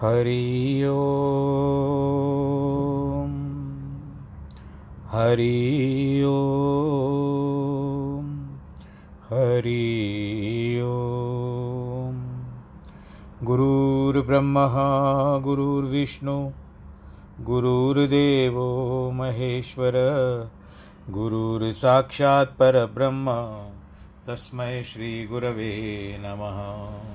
हरि ओम। हरि ओम। हरि ओम। गुरुर्ब्रह्मा, गुरुर्विष्णु, गुरुर्देवो महेश्वर, गुरुर्साक्षात् परब्रह्म। तस्मै श्रीगुरवे नमः।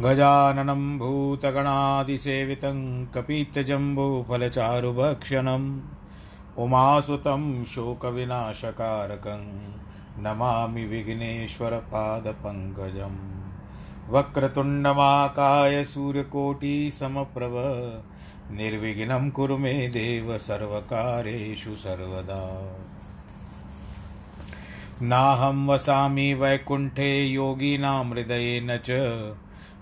गजाननं भूतगणादिसेवितं कपीतजम्बूफलचारुभक्षणम् उमासुतं शोकविनाशकारकं नमामि विघ्नेश्वरपादपङ्कजं वक्रतुण्डमाकाय सूर्यकोटिसमप्रभ निर्विघ्नं कुरु मे देव सर्वकारेषु सर्वदा। नाहं वसामि वैकुण्ठे योगिनां हृदयेन च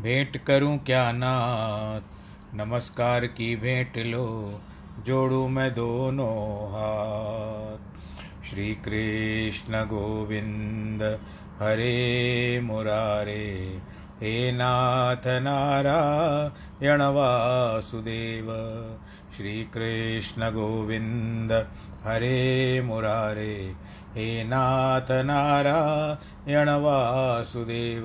भेंट करूँ क्या नाथ? नमस्कार की भेंट लो, जोड़ू मैं दोनों हाथ। श्री कृष्ण गोविंद, हरे मुरारे, हे नाथ नारायण वासुदेव। श्री कृष्ण गोविंद, हरे मुरारे, हे नाथ नारायण वासुदेव।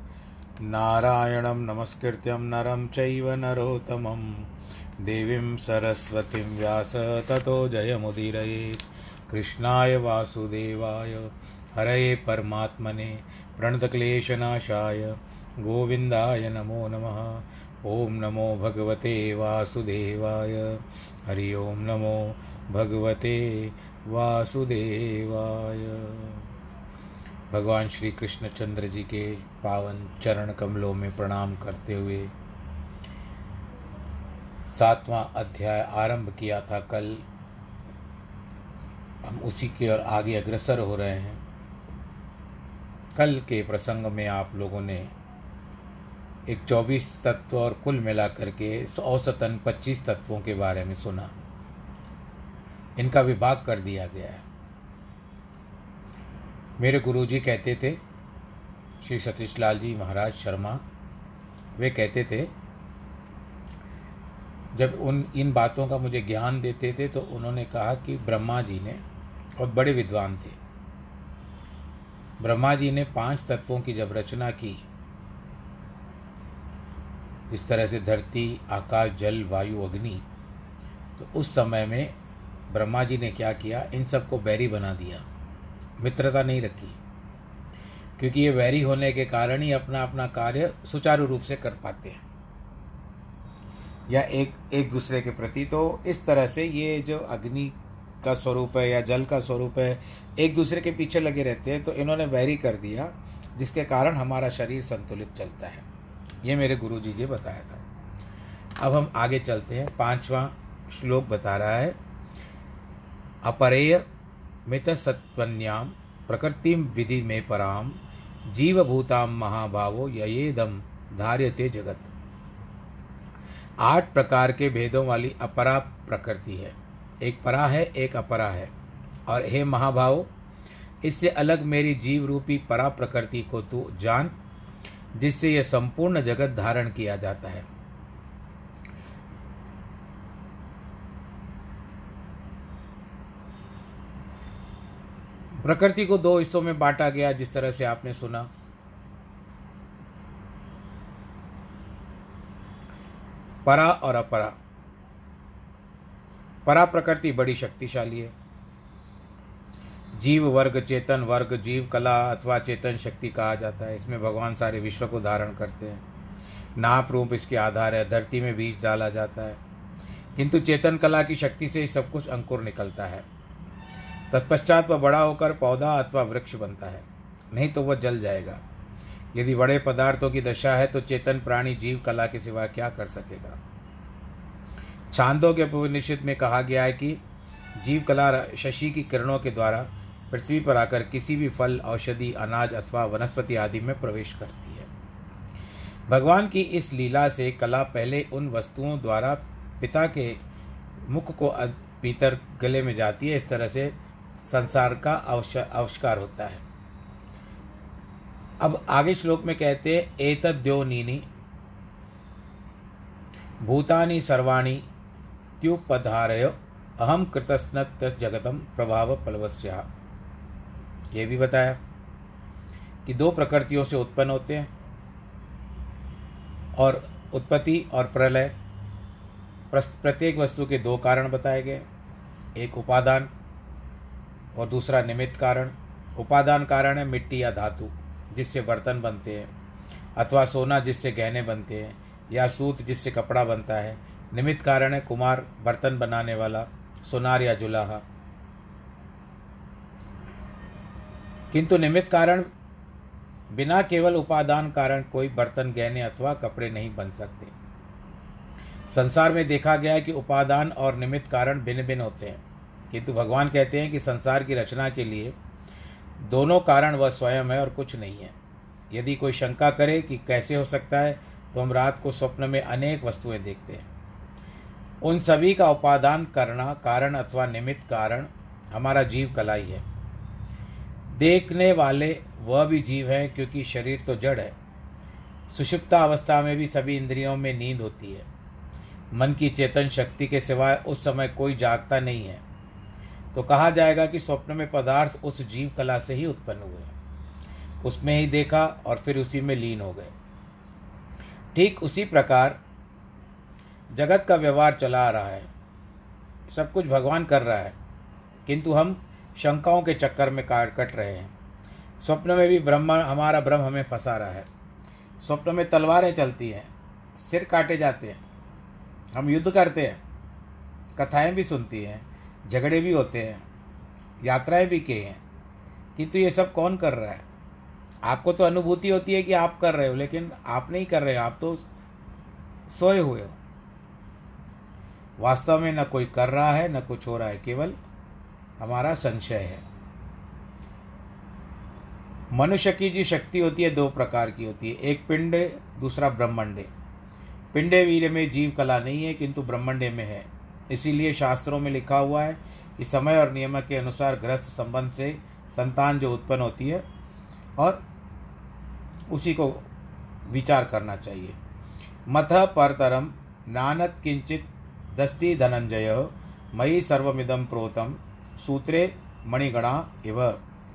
नारायणं नमस्कृत्यं नरं चैव नरोत्तमं देवीं सरस्वतीं व्यास ततो जयमुदीरयेत्। कृष्णाय वासुदेवाय, हरये परमात्मने प्रणतक्लेशनाशाय। गोविन्दाय नमो नमः। ॐ नमो भगवते वासुदेवाय। हरि ओं नमो भगवते वासुदेवाय। भगवान श्री कृष्ण चंद्र जी के पावन चरण कमलों में प्रणाम करते हुए सातवां अध्याय आरंभ किया था। कल हम उसी की ओर आगे अग्रसर हो रहे हैं। कल के प्रसंग में आप लोगों ने एक चौबीस तत्व और कुल मिलाकर के औसतन पच्चीस तत्वों के बारे में सुना। इनका विभाग कर दिया गया है। मेरे गुरुजी कहते थे, श्री सतीश लाल जी महाराज शर्मा, वे कहते थे, जब उन, इन बातों का मुझे ज्ञान देते थे तो उन्होंने कहा कि ब्रह्मा जी ने बहुत बड़े विद्वान थे। ब्रह्मा जी ने पाँच तत्वों की जब रचना की, इस तरह से धरती, आकाश, जल, वायु, अग्नि तो उस समय में ब्रह्मा जी ने क्या किया, इन सबको बैरी बना दिया। मित्रता नहीं रखी। क्योंकि ये वैरी होने के कारण ही अपना अपना कार्य सुचारू रूप से कर पाते हैं। या एक एक दूसरे के प्रति तो इस तरह से ये जो अग्नि का स्वरूप है या जल का स्वरूप है, एक दूसरे के पीछे लगे रहते हैं तो इन्होंने वैरी कर दिया, जिसके कारण हमारा शरीर संतुलित चलता है। ये मेरे गुरु जी ने बताया था। अब हम आगे चलते हैं। पांचवा श्लोक बता रहा है। अपरेय मित सत्वन्याम प्रकृतिम विधि में पराम जीवभूताम महाभावो ययेदम धार्यते जगत। आठ प्रकार के भेदों वाली अपरा प्रकृति है। एक परा है, एक अपरा है। और हे महाभाव, इससे अलग मेरी जीव रूपी परा प्रकृति को तू जान, जिससे यह संपूर्ण जगत धारण किया जाता है। प्रकृति को दो हिस्सों में बांटा गया जिस तरह से आपने सुना। परा और अपरा। परा प्रकृति बड़ी शक्तिशाली है। जीव, वर्ग, चेतन, वर्ग, जीव, कला अथवा चेतन शक्ति कहा जाता है। इसमें भगवान सारे विश्व को धारण करते हैं। नाप रूप इसके आधार है। धरती में बीज डाला जाता है। किंतु चेतन कला की शक्ति से सब कुछ अंकुर निकलता है। तत्पश्चात वह बड़ा होकर पौधा अथवा वृक्ष बनता है। नहीं तो वह जल जाएगा। यदि बड़े पदार्थों की दशा है तो चेतन प्राणी जीव कला के सिवा क्या कर सकेगा? छांदों के उपनिषद में कहा गया है कि जीव कला शशि की किरणों के द्वारा पृथ्वी पर आकर किसी भी फल, औषधि, अनाज अथवा वनस्पति आदि में प्रवेश करती है। भगवान की इस लीला से कला पहले उन वस्तुओं द्वारा पिता के मुख को भीतर गले में जाती है। इस तरह से संसार का आविष्कार होता है। अब आगे श्लोक में कहते हैं एतद्यो नीनी भूतानि सर्वाणी त्युपधारय अहम कृतस्नत जगतम प्रभाव पलवस्या ये भी बताया कि दो प्रकृतियों से उत्पन्न होते हैं, और उत्पत्ति और प्रलय प्रत्येक वस्तु के दो कारण बताए गए एक उपादान और दूसरा निमित्त कारण, उपादान कारण है मिट्टी या धातु, जिससे बर्तन बनते हैं, अथवा सोना जिससे गहने बनते हैं, या सूत जिससे कपड़ा बनता है। निमित्त कारण है कुमार, बर्तन बनाने वाला, सोनार या जुलाहा। किंतु निमित्त कारण, बिना केवल उपादान कारण कोई बर्तन, गहने अथवा कपड़े नहीं बन सकते। संसार में देखा गया है कि उपादान और निमित्त कारण भिन्न भिन्न होते हैं। किंतु भगवान कहते हैं कि संसार की रचना के लिए दोनों कारण वह स्वयं है और कुछ नहीं है। यदि कोई शंका करे कि कैसे हो सकता है तो हम रात को स्वप्न में अनेक वस्तुएँ देखते हैं। उन सभी का उपादान करना कारण अथवा निमित्त कारण हमारा जीव कला ही है। देखने वाले वह भी जीव है, क्योंकि शरीर तो जड़ है। सुषुप्ता अवस्था में भी सभी इंद्रियों में नींद होती है। मन की चेतन शक्ति के सिवाय उस समय कोई जागता नहीं है। तो कहा जाएगा कि स्वप्न में पदार्थ उस जीव कला से ही उत्पन्न हुए उसमें ही देखा और फिर उसी में लीन हो गए। ठीक उसी प्रकार जगत का व्यवहार चला आ रहा है। सब कुछ भगवान कर रहा है, किंतु हम शंकाओं के चक्कर में काट कट रहे हैं। स्वप्न में भी ब्रह्म, हमारा ब्रह्म हमें फंसा रहा है। स्वप्न में तलवारें चलती हैं, सिर काटे जाते हैं, हम युद्ध करते हैं, कथाएँ भी सुनती हैं झगड़े भी होते हैं, यात्राएँ भी किए हैं, किंतु ये सब कौन कर रहा है? आपको तो अनुभूति होती है कि आप कर रहे हो, लेकिन आप नहीं कर रहे हो, आप तो सोए हुए हो। वास्तव में न कोई कर रहा है, न कुछ हो रहा है, केवल हमारा संशय है। मनुष्य की जी शक्ति होती है, दो प्रकार की होती है, एक पिंड, दूसरा ब्रह्मंडे। पिंडे वीर में जीव कला नहीं है, किंतु ब्रह्मंडे में है। इसीलिए शास्त्रों में लिखा हुआ है कि समय और नियम के अनुसार ग्रस्त संबंध से संतान जो उत्पन्न होती है और उसी को विचार करना चाहिए। मथ परतरम नानत किंचित दस्ती धनंजय मई सर्वमिदम प्रोतम सूत्रे मणिगणा इव।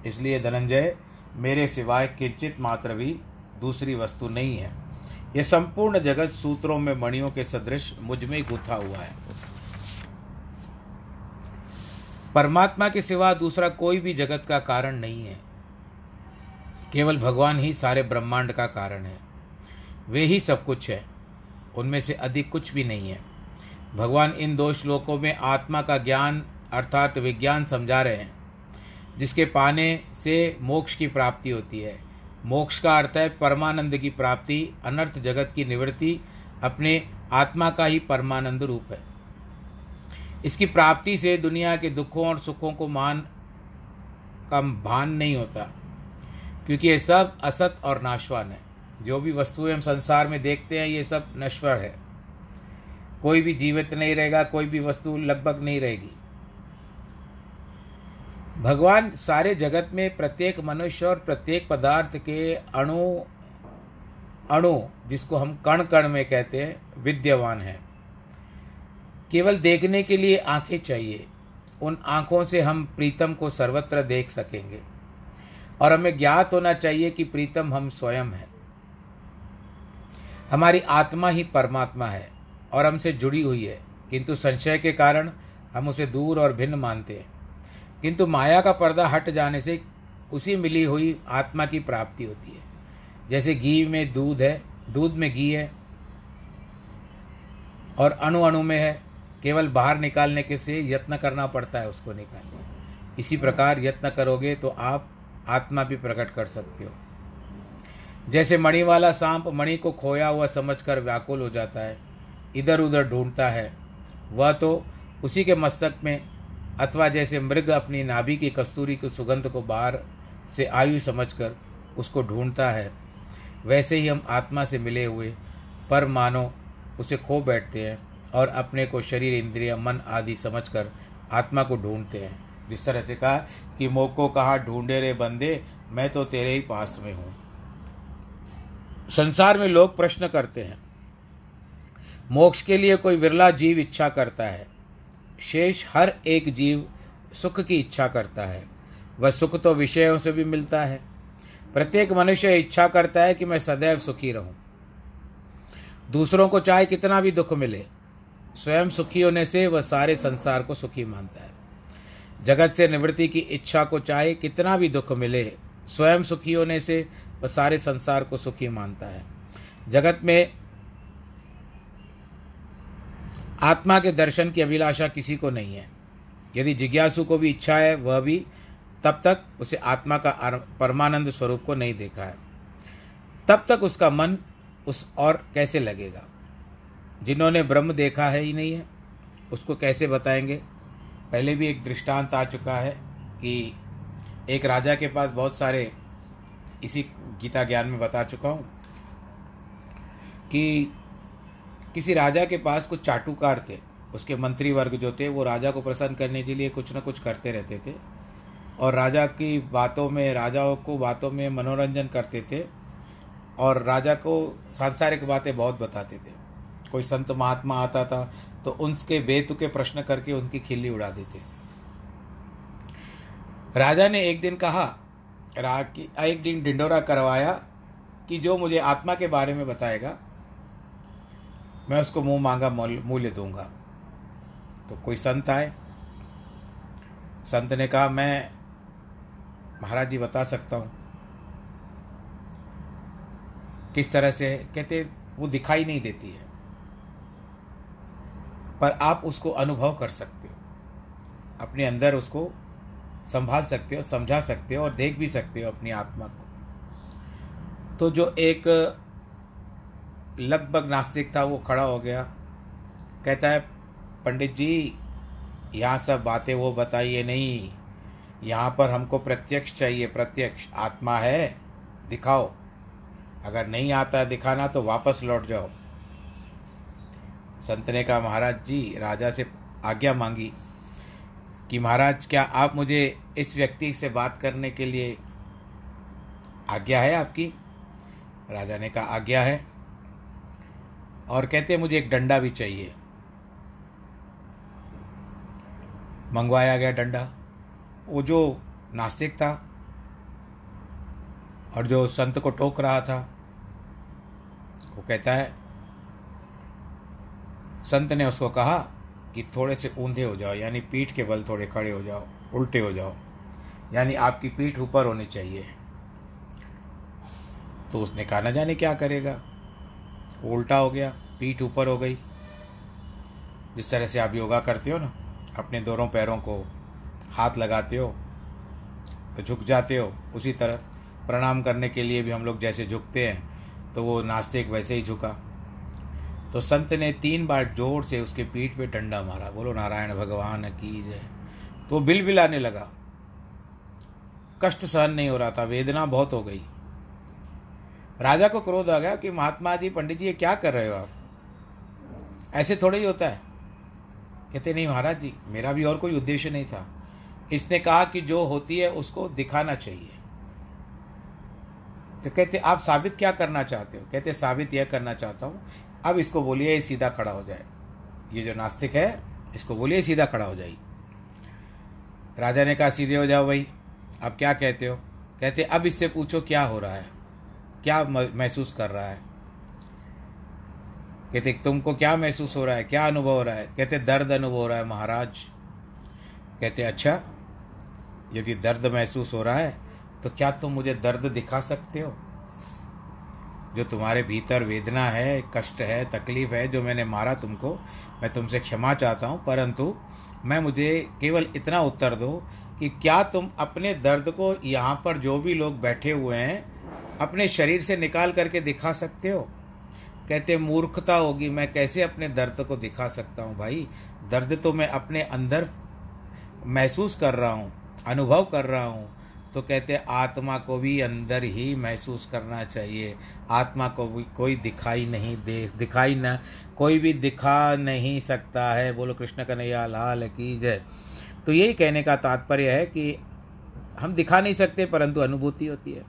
इसलिए धनंजय, मेरे सिवाय किंचित मात्र भी दूसरी वस्तु नहीं है। यह संपूर्ण जगत सूत्रों में मणियों के सदृश मुझमें गुथा हुआ है। परमात्मा के सिवा दूसरा कोई भी जगत का कारण नहीं है। केवल भगवान ही सारे ब्रह्मांड का कारण है। वे ही सब कुछ है। उनमें से अधिक कुछ भी नहीं है। भगवान इन दो श्लोकों में आत्मा का ज्ञान अर्थात विज्ञान समझा रहे हैं, जिसके पाने से मोक्ष की प्राप्ति होती है। मोक्ष का अर्थ है परमानंद की प्राप्ति, अनर्थ जगत की निवृत्ति, अपने आत्मा का ही परमानंद रूप है। इसकी प्राप्ति से दुनिया के दुखों और सुखों को मान का भान नहीं होता, क्योंकि ये सब असत और नाशवान है। जो भी वस्तुएँ हम संसार में देखते हैं, ये सब नश्वर है। कोई भी जीवित नहीं रहेगा, कोई भी वस्तु लगभग नहीं रहेगी। भगवान सारे जगत में प्रत्येक मनुष्य और प्रत्येक पदार्थ के अणु अणु, जिसको हम कण कण में कहते हैं, विद्यमान है। केवल देखने के लिए आँखें चाहिए। उन आँखों से हम प्रीतम को सर्वत्र देख सकेंगे। और हमें ज्ञात होना चाहिए कि प्रीतम हम स्वयं हैं। हमारी आत्मा ही परमात्मा है और हमसे जुड़ी हुई है। किंतु संशय के कारण हम उसे दूर और भिन्न मानते हैं। किंतु माया का पर्दा हट जाने से उसी मिली हुई आत्मा की प्राप्ति होती है। जैसे घी में दूध है, दूध में घी है और अणु अणु में है केवल बाहर निकालने के से यत्न करना पड़ता है उसको निकालने। इसी प्रकार यत्न करोगे तो आप आत्मा भी प्रकट कर सकते हो। जैसे मणि वाला सांप मणि को खोया हुआ समझकर व्याकुल हो जाता है इधर उधर ढूंढता है। वह तो उसी के मस्तक में अथवा जैसे मृग अपनी नाभि की कस्तूरी की सुगंध को बाहर से आयु समझकर उसको ढूंढता है, वैसे ही हम आत्मा से मिले हुए पर मानो उसे खो बैठते हैं। और अपने को शरीर, इंद्रिय, मन आदि समझकर आत्मा को ढूंढते हैं। जिस तरह से कहा कि मोह को कहा ढूंढे रे बंदे, मैं तो तेरे ही पास में हूँ। संसार में लोग प्रश्न करते हैं, मोक्ष के लिए कोई विरला जीव इच्छा करता है? शेष हर एक जीव सुख की इच्छा करता है। वह सुख तो विषयों से भी मिलता है। प्रत्येक मनुष्य इच्छा करता है कि मैं सदैव सुखी रहूँ। दूसरों को चाहे कितना भी दुख मिले स्वयं सुखी होने से वह सारे संसार को सुखी मानता है। जगत से निवृत्ति की इच्छा को चाहे कितना भी दुख मिले, स्वयं सुखी होने से वह सारे संसार को सुखी मानता है। जगत में आत्मा के दर्शन की अभिलाषा किसी को नहीं है। यदि जिज्ञासु को भी इच्छा है, वह भी तब तक उसे आत्मा का परमानंद स्वरूप को नहीं देखा है। तब तक उसका मन उस और कैसे लगेगा? जिन्होंने ब्रह्म देखा है ही नहीं है, उसको कैसे बताएँगे? पहले भी एक दृष्टांत आ चुका है कि एक राजा के पास बहुत सारे इसी गीता ज्ञान में बता चुका हूँ कि किसी राजा के पास कुछ चाटुकार थे। उसके मंत्री वर्ग जो थे, वो राजा को प्रसन्न करने के लिए कुछ ना कुछ करते रहते थे और राजा की बातों में, राजाओं को बातों में मनोरंजन करते थे और राजा को सांसारिक बातें बहुत बताते थे। कोई संत महात्मा आता था तो उनके बेतुके प्रश्न करके उनकी खिल्ली उड़ा देते। राजा ने एक दिन कहा कि, एक दिन डिंडोरा करवाया कि जो मुझे आत्मा के बारे में बताएगा, मैं उसको मुँह मांगा मूल्य दूँगा। तो कोई संत आए। संत ने कहा, मैं, महाराज जी बता सकता हूँ। किस तरह से? कहते, वो दिखाई नहीं देती है। पर आप उसको अनुभव कर सकते हो। अपने अंदर उसको संभाल सकते हो, समझा सकते हो और देख भी सकते हो अपनी आत्मा को। तो जो एक लगभग नास्तिक था, वो खड़ा हो गया। कहता है, पंडित जी, यहाँ सब बातें वो बताइए नहीं। यहाँ पर हमको प्रत्यक्ष चाहिए, प्रत्यक्ष। आत्मा है, दिखाओ। अगर नहीं आता दिखाना तो वापस लौट जाओ। संत ने कहा महाराज जी राजा से आज्ञा मांगी कि महाराज, क्या आप मुझे इस व्यक्ति से बात करने के लिए आज्ञा है आपकी? राजा ने कहा, आज्ञा है। और कहते मुझे एक डंडा भी चाहिए। मंगवाया गया डंडा। वो जो नास्तिक था और जो संत को टोक रहा था, वो कहता है संत ने उसको कहा कि थोड़े से ऊंधे हो जाओ, यानी पीठ के बल थोड़े खड़े हो जाओ, उल्टे हो जाओ, यानी आपकी पीठ ऊपर होनी चाहिए। तो उसने कहा, ना जाने क्या करेगा? उल्टा हो गया, पीठ ऊपर हो गई। जिस तरह से आप योगा करते हो ना, अपने दोनों पैरों को हाथ लगाते हो तो झुक जाते हो, उसी तरह प्रणाम करने के लिए भी हम लोग जैसे झुकते हैं तो वो नास्तिक वैसे ही झुका। तो संत ने तीन बार ज़ोर से उसके पीठ पे डंडा मारा। बोलो, नारायण भगवान की जय। तो बिल बिलाने लगा। कष्ट सहन नहीं हो रहा था, वेदना बहुत हो गई। राजा को क्रोध आ गया कि महात्मा जी, पंडित जी, ये क्या कर रहे हो आप? ऐसे थोड़ा ही होता है। कहते, नहीं महाराज जी, मेरा भी और कोई उद्देश्य नहीं था। इसने कहा कि जो होती है उसको दिखाना चाहिए। तो कहते, आप साबित क्या करना चाहते हो? कहते, साबित यह करना चाहता हूँ अब इसको बोलिए सीधा खड़ा हो जाए। ये जो नास्तिक है, इसको बोलिए सीधा खड़ा हो जाए राजा ने कहा, सीधे हो जाओ भाई। अब क्या कहते हो? कहते, अब इससे पूछो क्या हो रहा है? क्या महसूस कर रहा है? कहते, तुमको क्या महसूस हो रहा है? क्या अनुभव हो रहा है? कहते, दर्द अनुभव हो रहा है, महाराज। कहते अच्छा यदि दर्द महसूस हो रहा है तो क्या तुम मुझे दर्द दिखा सकते हो? जो तुम्हारे भीतर वेदना है, कष्ट है, तकलीफ़ है, जो मैंने मारा तुमको, मैं तुमसे क्षमा चाहता हूँ। परंतु मैं मुझे केवल इतना उत्तर दो कि क्या तुम अपने दर्द को यहाँ पर जो भी लोग बैठे हुए हैं, अपने शरीर से निकाल करके दिखा सकते हो? कहते, मूर्खता होगी, मैं कैसे अपने दर्द को दिखा सकता हूँ भाई? दर्द तो मैं अपने अंदर महसूस कर रहा हूँ, अनुभव कर रहा हूँ तो कहते आत्मा को भी अंदर ही महसूस करना चाहिए। आत्मा को भी कोई दिखाई नहीं दे, दिखाई ना, कोई भी दिखा नहीं सकता है। बोलो, कृष्ण कन्हैया, लाल की जय। तो यही कहने का तात्पर्य है कि हम दिखा नहीं सकते, परंतु अनुभूति होती है।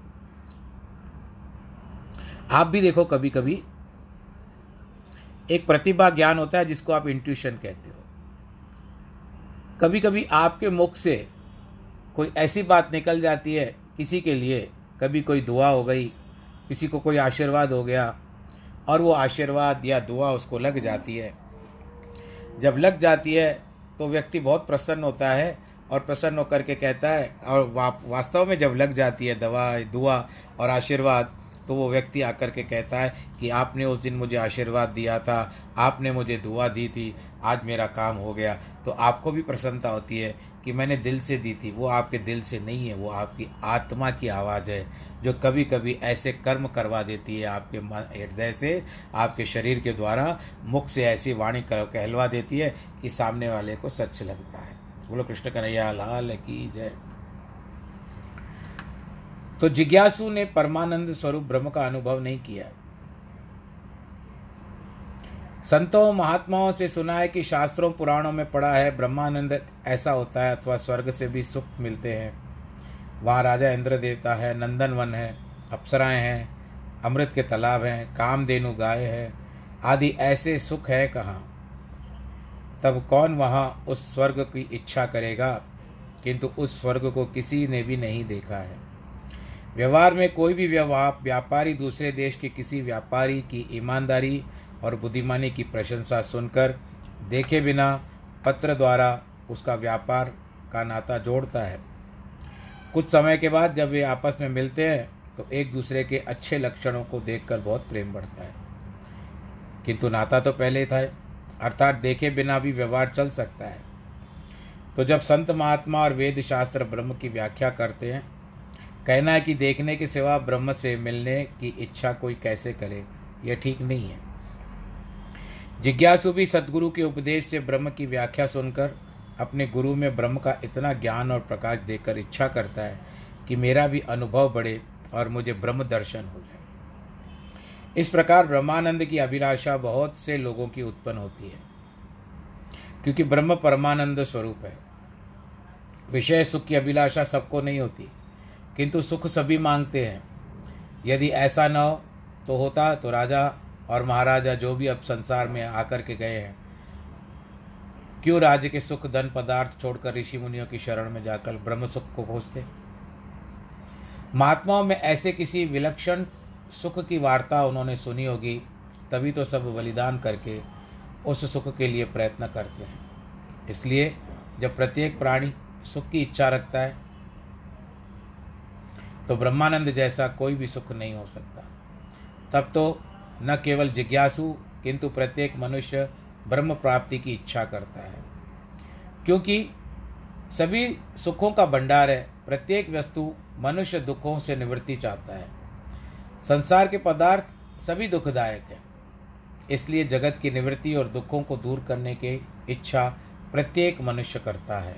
आप भी देखो कभी कभी एक प्रतिभा ज्ञान होता है जिसको आप इंट्यूशन कहते हो। कभी कभी आपके मुख से कोई ऐसी बात निकल जाती है किसी के लिए, कभी कोई दुआ हो गई, किसी को कोई आशीर्वाद हो गया, और वो आशीर्वाद या दुआ उसको लग जाती है। जब लग जाती है तो व्यक्ति बहुत प्रसन्न होता है और प्रसन्न होकर के कहता है, और वास्तव में जब लग जाती है दवा, दुआ और आशीर्वाद तो वो व्यक्ति आकर के कहता है कि आपने उस दिन मुझे आशीर्वाद दिया था, आपने मुझे दुआ दी थी, आज मेरा काम हो गया। तो आपको भी प्रसन्नता होती है कि मैंने दिल से दी थी, वो आपके दिल से नहीं है, वो आपकी आत्मा की आवाज़ है, जो कभी कभी ऐसे कर्म करवा देती है आपके मन, हृदय से, आपके शरीर के द्वारा, मुख से ऐसी वाणी कहलवा देती है कि सामने वाले को सच लगता है। बोलो, कृष्ण कन्हैया, लाल की जय। तो जिज्ञासु ने परमानंद स्वरूप ब्रह्म का अनुभव नहीं किया। संतों, महात्माओं से सुना है कि शास्त्रों पुराणों में पढ़ा है, ब्रह्मानंद ऐसा होता है अथवा स्वर्ग से भी सुख मिलते हैं। वहाँ राजा इंद्र देवता है, नंदन वन है, अप्सराएँ हैं, अमृत के तालाब हैं, कामधेनु गाय है, आदि ऐसे सुख है कहाँ? तब कौन वहाँ उस स्वर्ग की इच्छा करेगा? किंतु उस स्वर्ग को किसी ने भी नहीं देखा है। व्यवहार में कोई भी व्यवहार, व्यापारी दूसरे देश के किसी व्यापारी की ईमानदारी और बुद्धिमानी की प्रशंसा सुनकर देखे बिना पत्र द्वारा उसका व्यापार का नाता जोड़ता है। कुछ समय के बाद जब वे आपस में मिलते हैं तो एक दूसरे के अच्छे लक्षणों को देखकर बहुत प्रेम बढ़ता है। किंतु नाता तो पहले था, अर्थात देखे बिना भी व्यवहार चल सकता है। तो जब संत महात्मा और वेद शास्त्र ब्रह्म की व्याख्या करते हैं, कहना है कि देखने के सिवा ब्रह्म से मिलने की इच्छा कोई कैसे करे, यह ठीक नहीं है। जिज्ञासु भी सदगुरु के उपदेश से ब्रह्म की व्याख्या सुनकर अपने गुरु में ब्रह्म का इतना ज्ञान और प्रकाश देकर इच्छा करता है कि मेरा भी अनुभव बढ़े और मुझे ब्रह्म दर्शन हो जाए। इस प्रकार ब्रह्मानंद की अभिलाषा बहुत से लोगों की उत्पन्न होती है, क्योंकि ब्रह्म परमानंद स्वरूप है। विषय सुख की अभिलाषा सबको नहीं होती, किंतु सुख सभी मांगते हैं। यदि ऐसा न हो तो होता तो राजा और महाराजा जो भी अब संसार में आकर के गए हैं, क्यों राज्य के सुख धन पदार्थ छोड़कर ऋषि मुनियों की शरण में जाकर ब्रह्म सुख को खोजते? महात्माओं में ऐसे किसी विलक्षण सुख की वार्ता उन्होंने सुनी होगी, तभी तो सब बलिदान करके उस सुख के लिए प्रयत्न करते हैं। इसलिए जब प्रत्येक प्राणी सुख की इच्छा रखता है तो ब्रह्मानंद जैसा कोई भी सुख नहीं हो सकता। तब तो न केवल जिज्ञासु, किंतु प्रत्येक मनुष्य ब्रह्म प्राप्ति की इच्छा करता है। क्योंकि सभी सुखों का भंडार है, प्रत्येक वस्तु मनुष्य दुखों से निवृत्ति चाहता है। संसार के पदार्थ सभी दुखदायक है। इसलिए जगत की निवृत्ति और दुखों को दूर करने की इच्छा प्रत्येक मनुष्य करता है।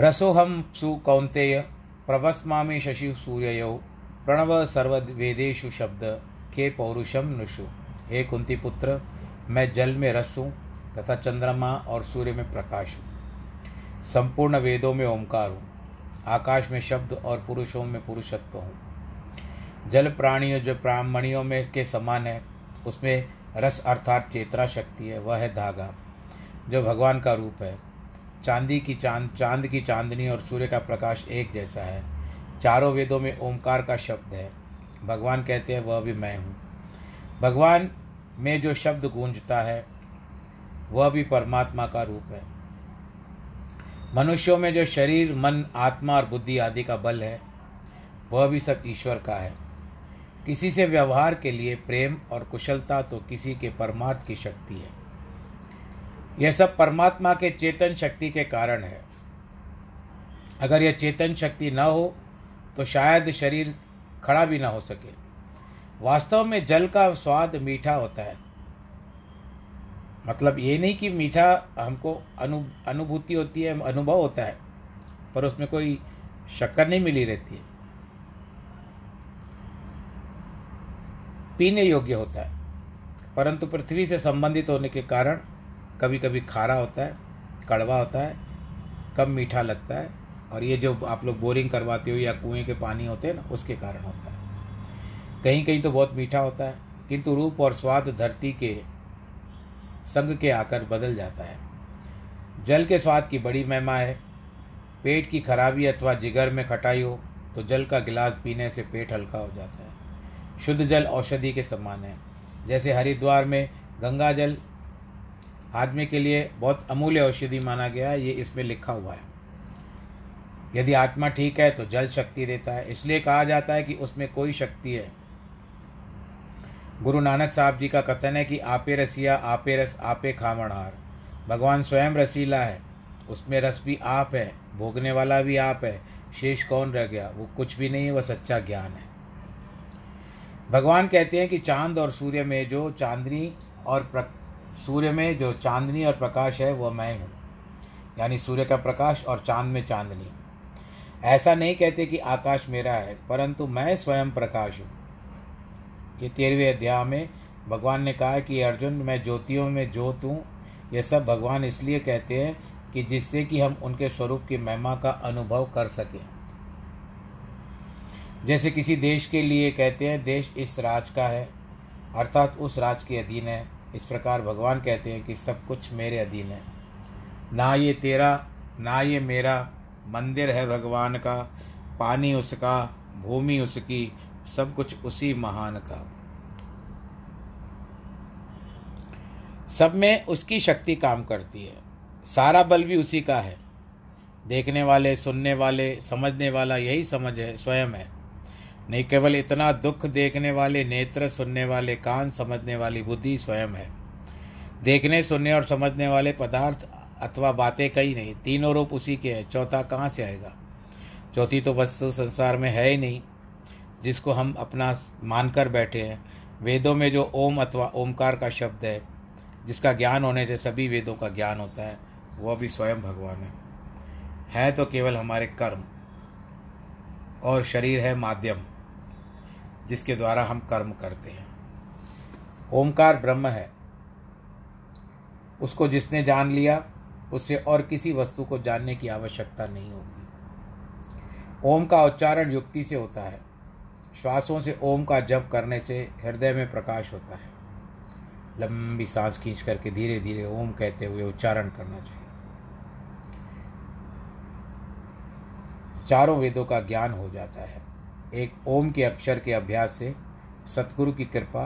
रसोहम सु कौंतेय प्रभस्मामी शशि सूर्य प्रणव सर्वेदेशु शब्द, के पौरुषम नुषु। हे कुंती पुत्र, मैं जल में रस हूँ, तथा चंद्रमा और सूर्य में प्रकाश हूँ। संपूर्ण वेदों में ओंकार हूँ। आकाश में शब्द और पुरुषों में पुरुषत्व हूँ। जल प्राणियों जो ब्राह्मणियों में के समान है, उसमें रस अर्थात चेतना शक्ति है, वह है धागा, जो भगवान का रूप है। चांदी की चाँद चाँद की चांदनी और सूर्य का प्रकाश एक जैसा है। चारों वेदों में ओंकार का शब्द है। भगवान कहते हैं, वह भी मैं हूँ। भगवान में जो शब्द गूंजता है, वह भी परमात्मा का रूप है। मनुष्यों में जो शरीर, मन, आत्मा और बुद्धि आदि का बल है, वह भी सब ईश्वर का है। किसी से व्यवहार के लिए प्रेम और कुशलता तो किसी के परमार्थ की शक्ति है। यह सब परमात्मा के चेतन शक्ति के कारण है। अगर यह चेतन शक्ति न हो तो शायद शरीर खड़ा भी ना हो सके। वास्तव में जल का स्वाद मीठा होता है। मतलब ये नहीं कि मीठा हमको अनु, अनुभूति होती है, अनुभव होता है, पर उसमें कोई शक्कर नहीं मिली रहती है। पीने योग्य होता है, परंतु पृथ्वी से संबंधित होने के कारण कभी कभी खारा होता है, कड़वा होता है, कम मीठा लगता है। और ये जो आप लोग बोरिंग करवाते हो या कुएँ के पानी होते हैं ना, उसके कारण होता है। कहीं कहीं तो बहुत मीठा होता है, किंतु रूप और स्वाद धरती के संग के आकर बदल जाता है। जल के स्वाद की बड़ी महिमा है। पेट की खराबी अथवा जिगर में खटाई हो तो जल का गिलास पीने से पेट हल्का हो जाता है। शुद्ध जल औषधि के समान है। जैसे हरिद्वार में गंगा जल आदमी के लिए बहुत अमूल्य औषधि माना गया है, ये इसमें लिखा हुआ है। यदि आत्मा ठीक है तो जल शक्ति देता है। इसलिए कहा जाता है कि उसमें कोई शक्ति है। गुरु नानक साहब जी का कथन है कि आपे रसिया, आपे रस, आपे खामणहार भगवान स्वयं रसीला है। उसमें रस भी आप है, भोगने वाला भी आप है। शेष कौन रह गया? वो कुछ भी नहीं है, वह सच्चा ज्ञान है। भगवान कहते हैं कि चाँद और सूर्य में जो चांदनी और प्र, सूर्य में जो चांदनी और प्रकाश है, वह मैं हूँ। यानी सूर्य का प्रकाश और चाँद में चांदनी। ऐसा नहीं कहते कि आकाश मेरा है, परंतु मैं स्वयं प्रकाश हूँ। ये तेरहवें अध्याय में भगवान ने कहा कि अर्जुन, मैं ज्योतियों में ज्योत हूँ। ये सब भगवान इसलिए कहते हैं कि जिससे कि हम उनके स्वरूप की महिमा का अनुभव कर सकें। जैसे किसी देश के लिए कहते हैं, देश इस राज का है, अर्थात उस राज के अधीन है। इस प्रकार भगवान कहते हैं कि सब कुछ मेरे अधीन है। ना ये तेरा, ना ये मेरा मंदिर है भगवान का, पानी उसका, भूमि उसकी, सब कुछ उसी महान का। सब में उसकी शक्ति काम करती है। सारा बल भी उसी का है। देखने वाले, सुनने वाले, समझने वाला यही समझ है, स्वयं है। नहीं केवल इतना दुख देखने वाले, नेत्र सुनने वाले, कान समझने वाली, बुद्धि स्वयं है। देखने, सुनने और समझने वाले पदार्थ अथवा बातें कई नहीं। तीनों रूप उसी के हैं। चौथा कहाँ से आएगा? चौथी तो वस्तु संसार में है ही नहीं, जिसको हम अपना मानकर बैठे हैं। वेदों में जो ओम अथवा ओमकार का शब्द है, जिसका ज्ञान होने से सभी वेदों का ज्ञान होता है, वह भी स्वयं भगवान है। है तो केवल हमारे कर्म, और शरीर है माध्यम, जिसके द्वारा हम कर्म करते हैं। ओमकार ब्रह्म है। उसको जिसने जान लिया उससे और किसी वस्तु को जानने की आवश्यकता नहीं होगी ओम का उच्चारण युक्ति से होता है। श्वासों से ओम का जप करने से हृदय में प्रकाश होता है। लंबी सांस खींच करके धीरे धीरे ओम कहते हुए उच्चारण करना चाहिए। चारों वेदों का ज्ञान हो जाता है। एक ओम के अक्षर के अभ्यास से सतगुरु की कृपा,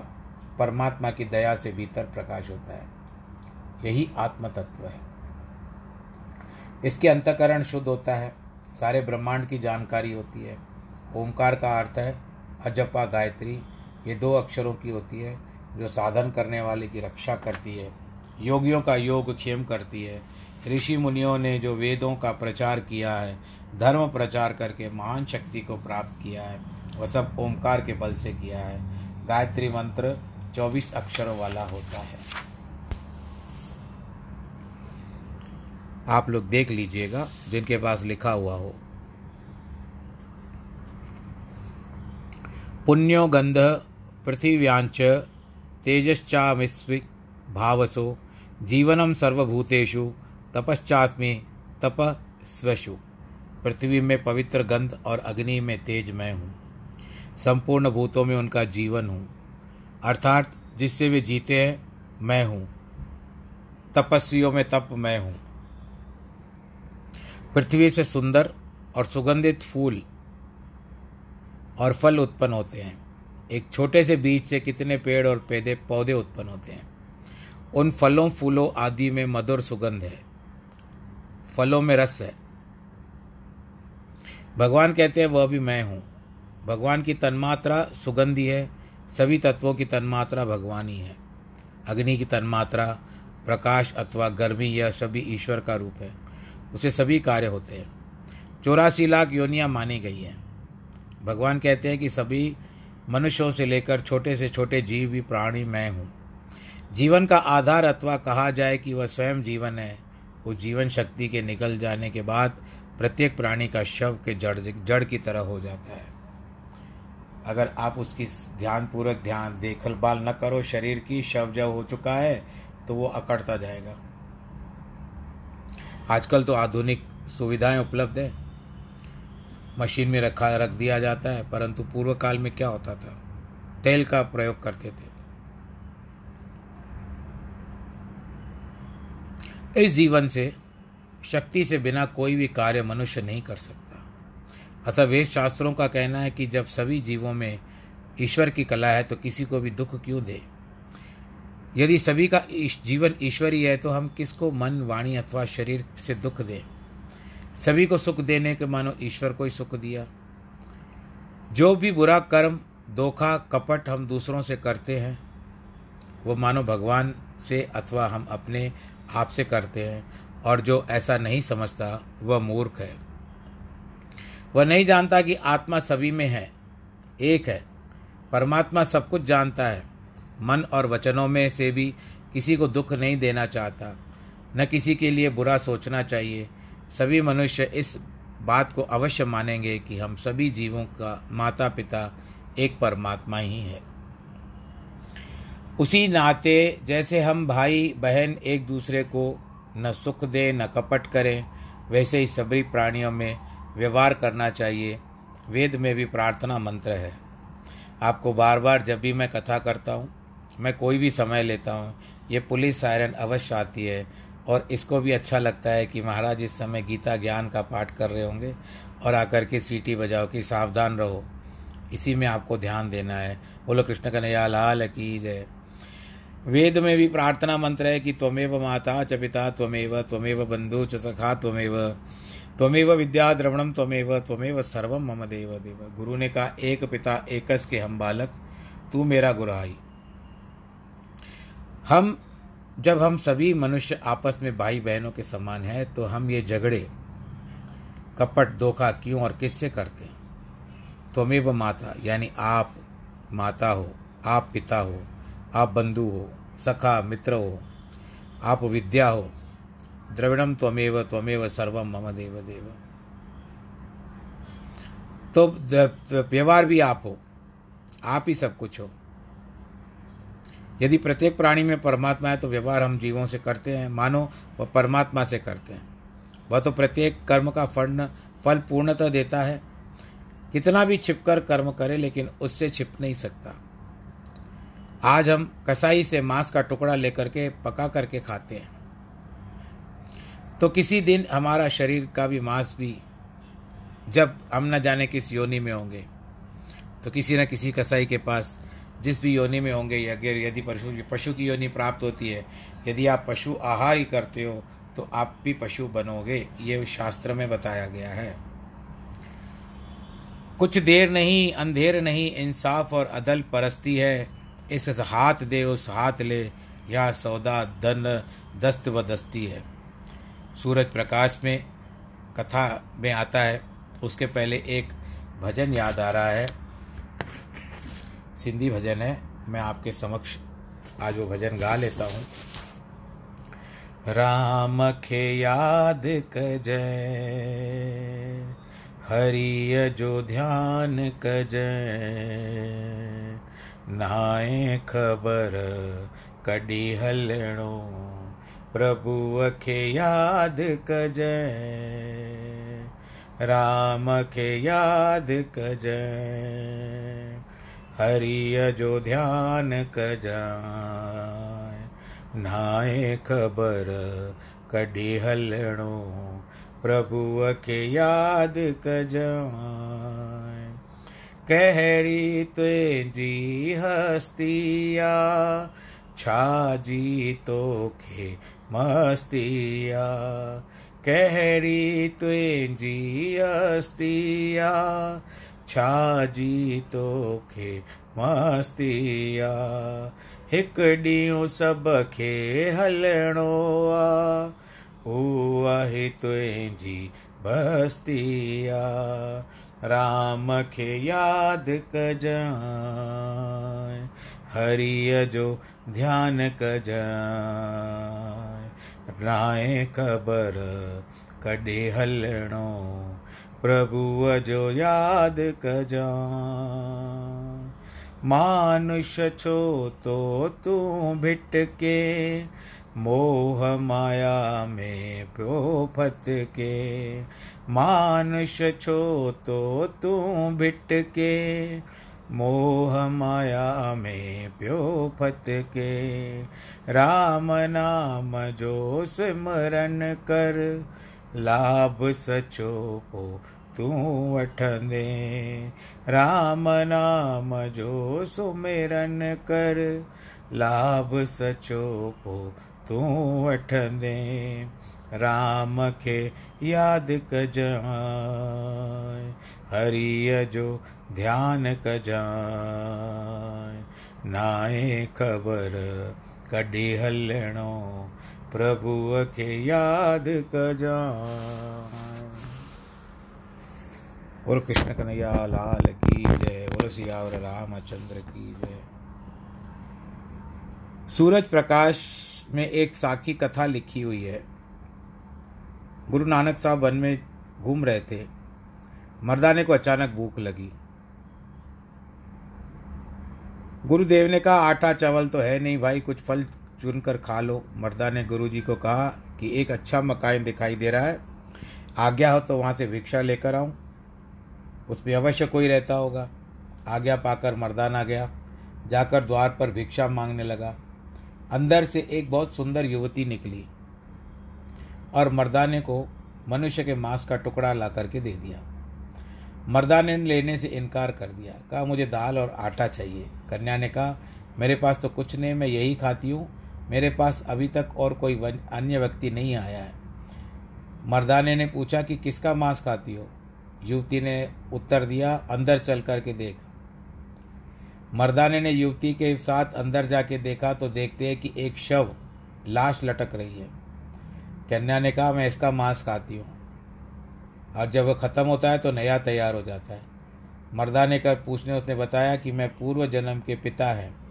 परमात्मा की दया से भीतर प्रकाश होता है। यही आत्म तत्व है। इसके अंतकरण शुद्ध होता है, सारे ब्रह्मांड की जानकारी होती है। ओमकार का अर्थ है अजपा गायत्री। ये दो अक्षरों की होती है, जो साधन करने वाले की रक्षा करती है। योगियों का योग क्षेम करती है। ऋषि मुनियों ने जो वेदों का प्रचार किया है, धर्म प्रचार करके महान शक्ति को प्राप्त किया है, वह सब ओमकार के बल से किया है। गायत्री मंत्र चौबीस अक्षरों वाला होता है। आप लोग देख लीजिएगा, जिनके पास लिखा हुआ हो। पुण्यो गंध पृथिव्यांच तेजश्चामिस्वि भावसो, जीवनम सर्वभूतेषु, तपश्चास्मि तपस्वशु पृथ्वी में पवित्र गंध और अग्नि में तेज मैं हूँ। संपूर्ण भूतों में उनका जीवन हूँ। अर्थात, जिससे वे जीते हैं, मैं हूँ। तपस्वियों में तप मैं हूँ। पृथ्वी से सुंदर और सुगंधित फूल और फल उत्पन्न होते हैं। एक छोटे से बीज से कितने पेड़ और पेदे, पौधे उत्पन्न होते हैं। उन फलों, फूलों आदि में मधुर सुगंध है। फलों में रस है। भगवान कहते हैं, वह भी मैं हूँ। भगवान की तन्मात्रा सुगंधी है। सभी तत्वों की तन्मात्रा भगवान ही है। अग्नि की तन्मात्रा, प्रकाश अथवा गर्मी, यह सभी ईश्वर का रूप है। उसे सभी कार्य होते हैं। चौरासी लाख योनियाँ मानी गई हैं। भगवान कहते हैं कि सभी मनुष्यों से लेकर छोटे से छोटे जीव भी प्राणी मैं हूँ। जीवन का आधार अथवा कहा जाए कि वह स्वयं जीवन है उस जीवन शक्ति के निकल जाने के बाद प्रत्येक प्राणी का शव के जड़ जड़ की तरह हो जाता है। अगर आप उसकी ध्यानपूर्वक ध्यान देखभाल न करो, शरीर की शव जब हो चुका है तो वो अकड़ता जाएगा। आजकल तो आधुनिक सुविधाएँ उपलब्ध है। मशीन में रखा, रख दिया जाता है, परंतु पूर्व काल में क्या होता था? तेल का प्रयोग करते थे। इस जीवन से, शक्ति से बिना कोई भी कार्य मनुष्य नहीं कर सकता। अतः वेद शास्त्रों का कहना है कि जब सभी जीवों में ईश्वर की कला है तो किसी को भी दुख क्यों दे? यदि सभी का जीवन ईश्वरी है तो हम किसको मन, वाणी अथवा शरीर से दुख दें? सभी को सुख देने के मानो ईश्वर को ही सुख दिया। जो भी बुरा कर्म, धोखा, कपट हम दूसरों से करते हैं, वो मानो भगवान से अथवा हम अपने आप से करते हैं, और जो ऐसा नहीं समझता, वह मूर्ख है। वह नहीं जानता कि आत्मा सभी में है, एक है। परमात्मा सब कुछ जानता है मन और वचनों में से भी किसी को दुख नहीं देना चाहता। न किसी के लिए बुरा सोचना चाहिए। सभी मनुष्य इस बात को अवश्य मानेंगे कि हम सभी जीवों का माता पिता एक परमात्मा ही है। उसी नाते जैसे हम भाई बहन एक दूसरे को न सुख दें, न कपट करें, वैसे ही सभी प्राणियों में व्यवहार करना चाहिए। वेद में भी प्रार्थना मंत्र है। आपको बार बार जब भी मैं कथा करता हूँ मैं कोई भी समय लेता हूँ, ये पुलिस सायरन अवश्य आती है और इसको भी अच्छा लगता है कि महाराज इस समय गीता ज्ञान का पाठ कर रहे होंगे और आकर के सीटी बजाओ कि सावधान रहो। इसी में आपको ध्यान देना है। बोलो, कृष्ण कन्हैया, लाल की जय। वेद में भी प्रार्थना मंत्र है कि त्वमेव माता च पिता त्वमेव त्वमेव बंधु च सखा त्वमेव त्वमेव विद्या द्रवणम त्वमेव त्वमेव सर्वम मम देव देव। गुरु ने कहा, एक पिता, एकस के हम बालक, तू मेरा गुराई हम, जब हम सभी मनुष्य आपस में भाई बहनों के समान हैं तो हम ये झगड़े, कपट, धोखा क्यों और किससे करते हैं? त्वमेव माता, यानी आप माता हो, आप पिता हो, आप बंधु हो, सखा, मित्र हो, आप विद्या हो द्रविड़म त्वमेव त्वमेव सर्वम मम देव देव। तो व्यवहार भी आप हो, आप ही सब कुछ हो। यदि प्रत्येक प्राणी में परमात्मा है तो व्यवहार हम जीवों से करते हैं, मानो वह परमात्मा से करते हैं। वह तो प्रत्येक कर्म का फल फल पूर्णतः देता है। कितना भी छिपकर कर्म करे, लेकिन उससे छिप नहीं सकता। आज हम कसाई से मांस का टुकड़ा लेकर के पका करके खाते हैं। तो किसी दिन हमारा शरीर का भी मांस भी, जब हम न जाने किस योनि में होंगे तो किसी न किसी कसाई के पास जिस भी योनि में होंगे अगर यदि पशु पशु की योनि प्राप्त होती है, यदि आप पशु आहार ही करते हो तो आप भी पशु बनोगे, ये शास्त्र में बताया गया है। कुछ देर नहीं, अंधेर नहीं, इंसाफ और अदल परस्ती है। इस हाथ दे, उस हाथ ले यह सौदा, धन, दस्त व दस्ती है। सूरज प्रकाश में, कथा में आता है, उसके पहले एक भजन याद आ रहा है। सिंधी भजन है, मैं आपके समक्ष आज वो भजन गा लेता हूँ। राम खे याद कजय हरिय जो ध्यान कजय नाए खबर कॾी हलणो प्रभु खे याद कजय राम खे याद कजय हरिय जो ध्यान कजाए नाए ख़बर कॾी हलणो प्रभुअ खे यादि कजाए कहिड़ी तुंहिंजी हस्तिया छाजी तो खे मस्तिया। कहरी तुंहिंजी अस्तिया छाजी तो खे मस्तिया। हिकु ॾींहुं सभ खे हलणो आहे हू आहे तुंहिंजी बस्तिया। राम खे यादि कजांइ, हरीअ जो ध्यानु कजांइ। राय ख़बर कॾे हलणो प्रभुअ जो याद कजा। मानुष छो तो तू भिटके, मोह माया में पियो फतके मानुष छो तो तूं भिटके, मोह माया में पियो फतके राम नाम जो सिमरन कर लाभ सचो पो तूं वठंदे। राम नाम जो सुमिरन कर, लाभ सचो पो तूं वठंदे। राम खे यादि कजांइ हरीअ जो ध्यानु कजांइ नाहे ख़बर कॾहिं हलणो प्रभुअ के याद बोलो कृष्ण कन्हैया, लाल की जय। बोलो सियावर रामचंद्र की जय। सूरज प्रकाश में एक साखी कथा लिखी हुई है। गुरु नानक साहब वन में घूम रहे थे। मर्दाने को अचानक भूख लगी। गुरुदेव ने कहा, आटा चावल तो है नहीं भाई, कुछ फल चुनकर खा लो। मर्दा ने गुरु जी को कहा कि एक अच्छा मकान दिखाई दे रहा है। आज्ञा हो तो वहाँ से भिक्षा लेकर आऊँ। उसमें अवश्य कोई रहता होगा। आज्ञा पाकर मर्दाना गया। जाकर द्वार पर भिक्षा मांगने लगा। अंदर से एक बहुत सुंदर युवती निकली और मर्दाने को मनुष्य के मांस का टुकड़ा ला करके दे दिया। मर्दाने ने लेने से इनकार कर दिया। कहा, मुझे दाल और आटा चाहिए। कन्या ने कहा, मेरे पास तो कुछ नहीं, मैं यही खाती हूँ। मेरे पास अभी तक और कोई अन्य व्यक्ति नहीं आया है। मर्दाने ने पूछा कि किसका मांस खाती हो? युवती ने उत्तर दिया, अंदर चल करके देख। मर्दाने ने युवती के साथ अंदर जाके देखा तो देखते हैं कि एक शव लाश लटक रही है। कन्या ने कहा, मैं इसका मांस खाती हूँ। और जब वह ख़त्म होता है तो नया तैयार हो जाता है। मर्दाने कर पूछने उसने बताया कि मैं पूर्व जन्म के पिता हैं।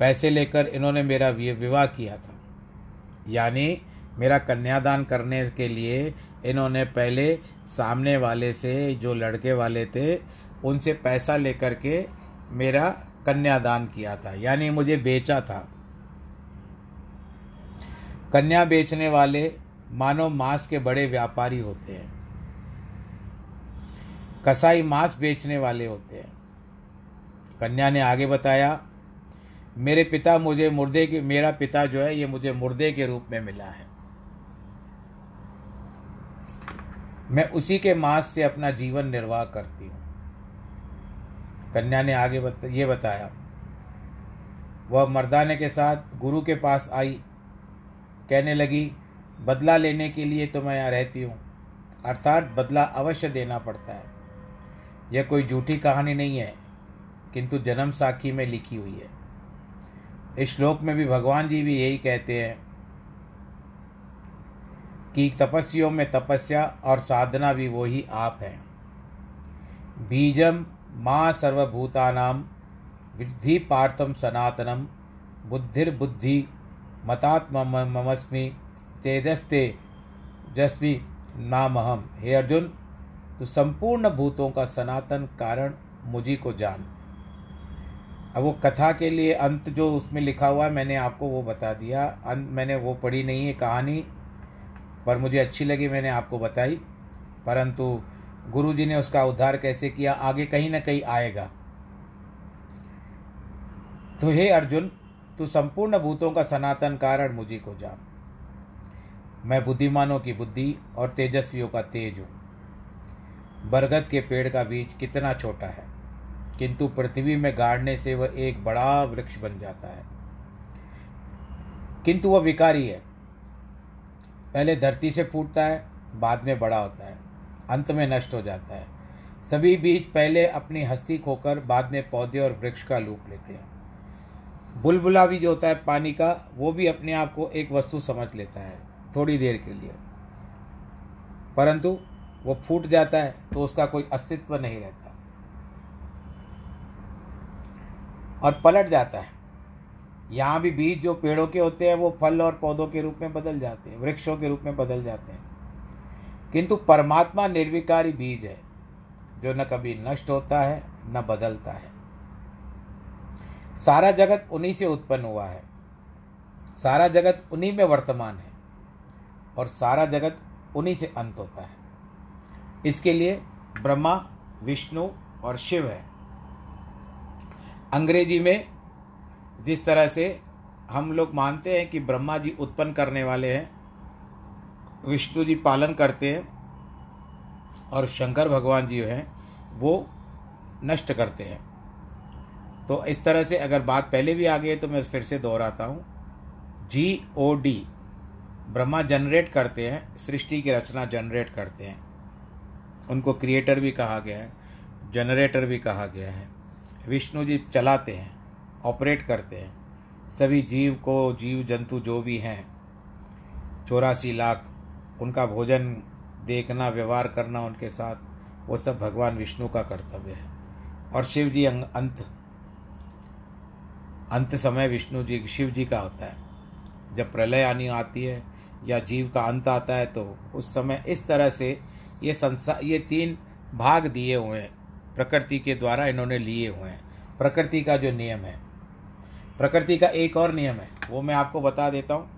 पैसे लेकर इन्होंने मेरा विवाह किया था। यानी मेरा कन्यादान करने के लिए इन्होंने पहले सामने वाले से, जो लड़के वाले थे, उनसे पैसा लेकर के मेरा कन्यादान किया था। यानी मुझे बेचा था। कन्या बेचने वाले मानो मांस के बड़े व्यापारी होते हैं। कसाई मांस बेचने वाले होते हैं। कन्या ने आगे बताया मेरे पिता मुझे मुर्दे के मेरा पिता जो है ये मुझे मुर्दे के रूप में मिला है। मैं उसी के मांस से अपना जीवन निर्वाह करती हूँ। कन्या ने आगे बता, ये बताया वह मर्दाने के साथ गुरु के पास आई कहने लगी बदला लेने के लिए तो मैं यहाँ रहती हूँ अर्थात बदला अवश्य देना पड़ता है। यह कोई झूठी कहानी नहीं है किंतु जन्म साखी में लिखी हुई है। इस श्लोक में भी भगवान जी भी यही कहते हैं कि तपस्वियों में तपस्या और साधना भी वो ही आप हैं। बीजम माँ सर्वभूतानाम विद्धि पार्थम सनातनम बुद्धिर्बुद्धि मतात्मस्मी तेजस्ते जस्मी नामहम हे अर्जुन तो संपूर्ण भूतों का सनातन कारण मुझी को जान। अब वो कथा के लिए अंत जो उसमें लिखा हुआ है, मैंने आपको वो बता दिया। अंत मैंने वो पढ़ी नहीं है कहानी, पर मुझे अच्छी लगी, मैंने आपको बताई। परंतु गुरु जी ने उसका उद्धार कैसे किया, आगे कहीं ना कहीं आएगा। तो हे अर्जुन, तू संपूर्ण भूतों का सनातन कारण मुझे को जान। मैं बुद्धिमानों की बुद्धि और तेजस्वियों का तेज हूँ। बरगद के पेड़ का बीज कितना छोटा है। किंतु पृथ्वी में गाड़ने से वह एक बड़ा वृक्ष बन जाता है। किंतु वह विकारी है। पहले धरती से फूटता है, बाद में बड़ा होता है, अंत में नष्ट हो जाता है। सभी बीज पहले अपनी हस्ती खोकर बाद में पौधे और वृक्ष का लूप लेते हैं। बुलबुला भी जो होता है पानी का, वो भी अपने आप को एक वस्तु समझ लेता है, थोड़ी देर के लिए। परंतु, वो फूट जाता है तो उसका कोई अस्तित्व नहीं रहता। और पलट जाता है। यहाँ भी बीज जो पेड़ों के होते हैं, वो फल और पौधों के रूप में बदल जाते हैं, वृक्षों के रूप में बदल जाते हैं। किंतु परमात्मा निर्विकारी बीज है, जो न कभी नष्ट होता है, न बदलता है। सारा जगत उन्हीं से उत्पन्न हुआ है। सारा जगत उन्हीं में वर्तमान है, और सारा जगत उन्हीं से अंत होता है। इसके लिए ब्रह्मा, विष्णु और शिव है। अंग्रेज़ी में जिस तरह से हम लोग मानते हैं कि ब्रह्मा जी उत्पन्न करने वाले हैं, विष्णु जी पालन करते हैं, और शंकर भगवान जी हैं, वो नष्ट करते हैं। तो इस तरह से अगर बात पहले भी आ गई तो मैं फिर से दोहराता हूँ। G O D Brahma generate करते हैं, सृष्टि की रचना जनरेट करते हैं। उनको क्रिएटर भी कहा गया है जनरेटर भी कहा गया है। विष्णु जी चलाते हैं, ऑपरेट करते हैं। सभी जीव को जीव जंतु जो भी हैं, चौरासी लाख, उनका भोजन देखना, व्यवहार करना उनके साथ, वो सब भगवान विष्णु का कर्तव्य है। और शिव जी अंत अंत समय विष्णु जी शिव जी का होता है। जब प्रलय आनी आती है, या जीव का अंत आता है तो उस समय इस तरह से ये संसार ये तीन भाग दिए हुए हैं। प्रकृति के द्वारा इन्होंने लिए हुए हैं। प्रकृति का जो नियम है, प्रकृति का एक और नियम है, वो मैं आपको बता देता हूँ।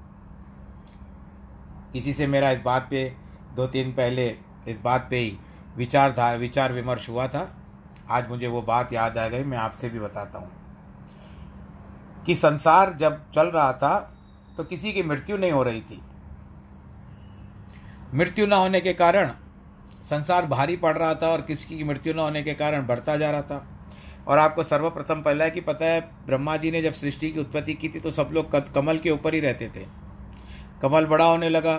किसी से मेरा इस बात पे, दो तीन पहले इस बात पे ही विचारधार विचार विमर्श हुआ था। आज मुझे वो बात याद आ गई, मैं आपसे भी बताता हूँ। कि संसार जब चल रहा था तो किसी की मृत्यु नहीं हो रही थी। मृत्यु न होने के कारण संसार भारी पड़ रहा था और किसी की मृत्यु न होने के कारण बढ़ता जा रहा था। और आपको सर्वप्रथम पहला कि पता है, ब्रह्मा जी ने जब सृष्टि की उत्पत्ति की थी तो सब लोग कमल के ऊपर ही रहते थे। कमल बड़ा होने लगा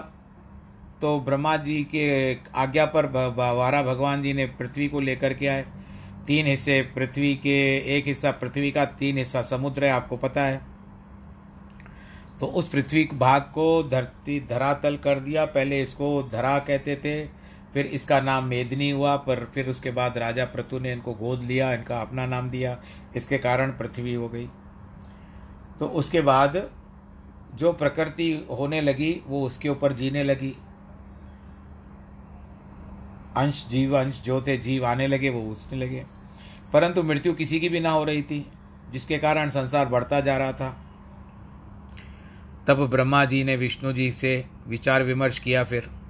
तो ब्रह्मा जी के आज्ञा पर वारा भगवान जी ने पृथ्वी को लेकर के आए। तीन हिस्से पृथ्वी के, एक हिस्सा पृथ्वी का, तीन हिस्सा समुद्र है, आपको पता है। तो उस पृथ्वी भाग को धरती, धरातल कर दिया। पहले इसको धरा कहते थे फिर इसका नाम मेदनी हुआ, पर फिर उसके बाद राजा प्रतु ने इनको गोद लिया, इनका अपना नाम दिया, इसके कारण पृथ्वी हो गई। तो उसके बाद जो प्रकृति होने लगी, वो उसके ऊपर जीने लगी। अंश, जीव अंश जो थे, जीव आने लगे, वो उसने लगे। परंतु मृत्यु किसी की भी ना हो रही थी, जिसके कारण संसार बढ़ता जा रहा था। तब ब्रह्मा जी ने विष्णु जी से विचार विमर्श किया फिर।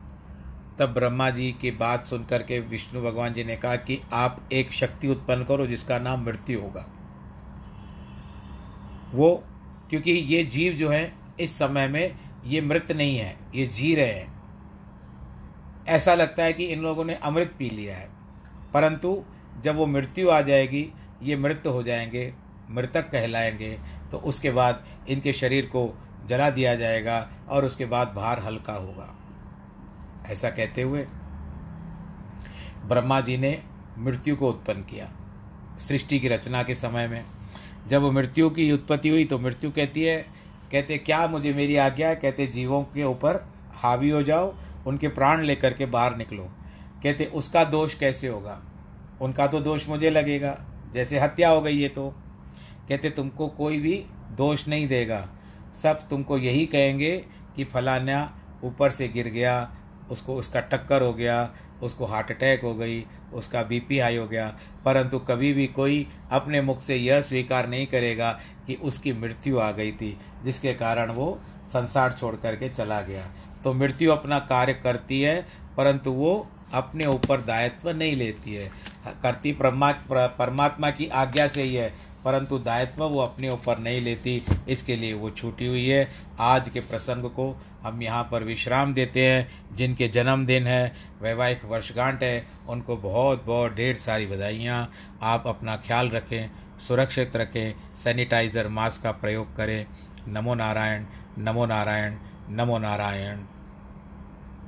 तब ब्रह्मा जी की बात सुनकर के विष्णु भगवान जी ने कहा कि आप एक शक्ति उत्पन्न करो जिसका नाम मृत्यु होगा। वो, क्योंकि ये जीव जो है, इस समय में ये मृत नहीं है, ये जी रहे हैं। ऐसा लगता है कि इन लोगों ने अमृत पी लिया है। परंतु जब वो मृत्यु आ जाएगी, ये मृत हो जाएँगे, मृतक कहलाएँगे तो उसके बाद इनके शरीर को जला दिया जाएगा और उसके बाद भार हल्का होगा। ऐसा कहते हुए ब्रह्मा जी ने मृत्यु को उत्पन्न किया। सृष्टि की रचना के समय में जब मृत्यु की उत्पत्ति हुई तो मृत्यु कहती है, कहते, क्या मुझे मेरी आज्ञा है? कहते, जीवों के ऊपर हावी हो जाओ, उनके प्राण लेकर के बाहर निकलो। कहते, उसका दोष कैसे होगा? उनका तो दोष मुझे लगेगा, जैसे हत्या हो गई है तो। कहते, तुमको कोई भी दोष नहीं देगा। सब तुमको यही कहेंगे कि फलाना ऊपर से गिर गया उसको, उसका टक्कर हो गया, उसको हार्ट अटैक हो गई, उसका बीपी हाई हो गया। परंतु कभी भी कोई अपने मुख से यह स्वीकार नहीं करेगा कि उसकी मृत्यु आ गई थी, जिसके कारण वो संसार छोड़ करके चला गया। तो मृत्यु अपना कार्य करती है, परंतु वो अपने ऊपर दायित्व नहीं लेती है। करती परमात्मा की आज्ञा से ही है परंतु दायित्व वो अपने ऊपर नहीं लेती, इसके लिए वो छूटी हुई है। आज के प्रसंग को हम यहाँ पर विश्राम देते हैं। जिनके जन्मदिन है, वैवाहिक वर्षगांठ है, उनको बहुत बहुत ढेर सारी बधाइयाँ। आप अपना ख्याल रखें, सुरक्षित रखें, सैनिटाइज़र, मास्क का प्रयोग करें। नमो नारायण नमो नारायण नमो नारायण।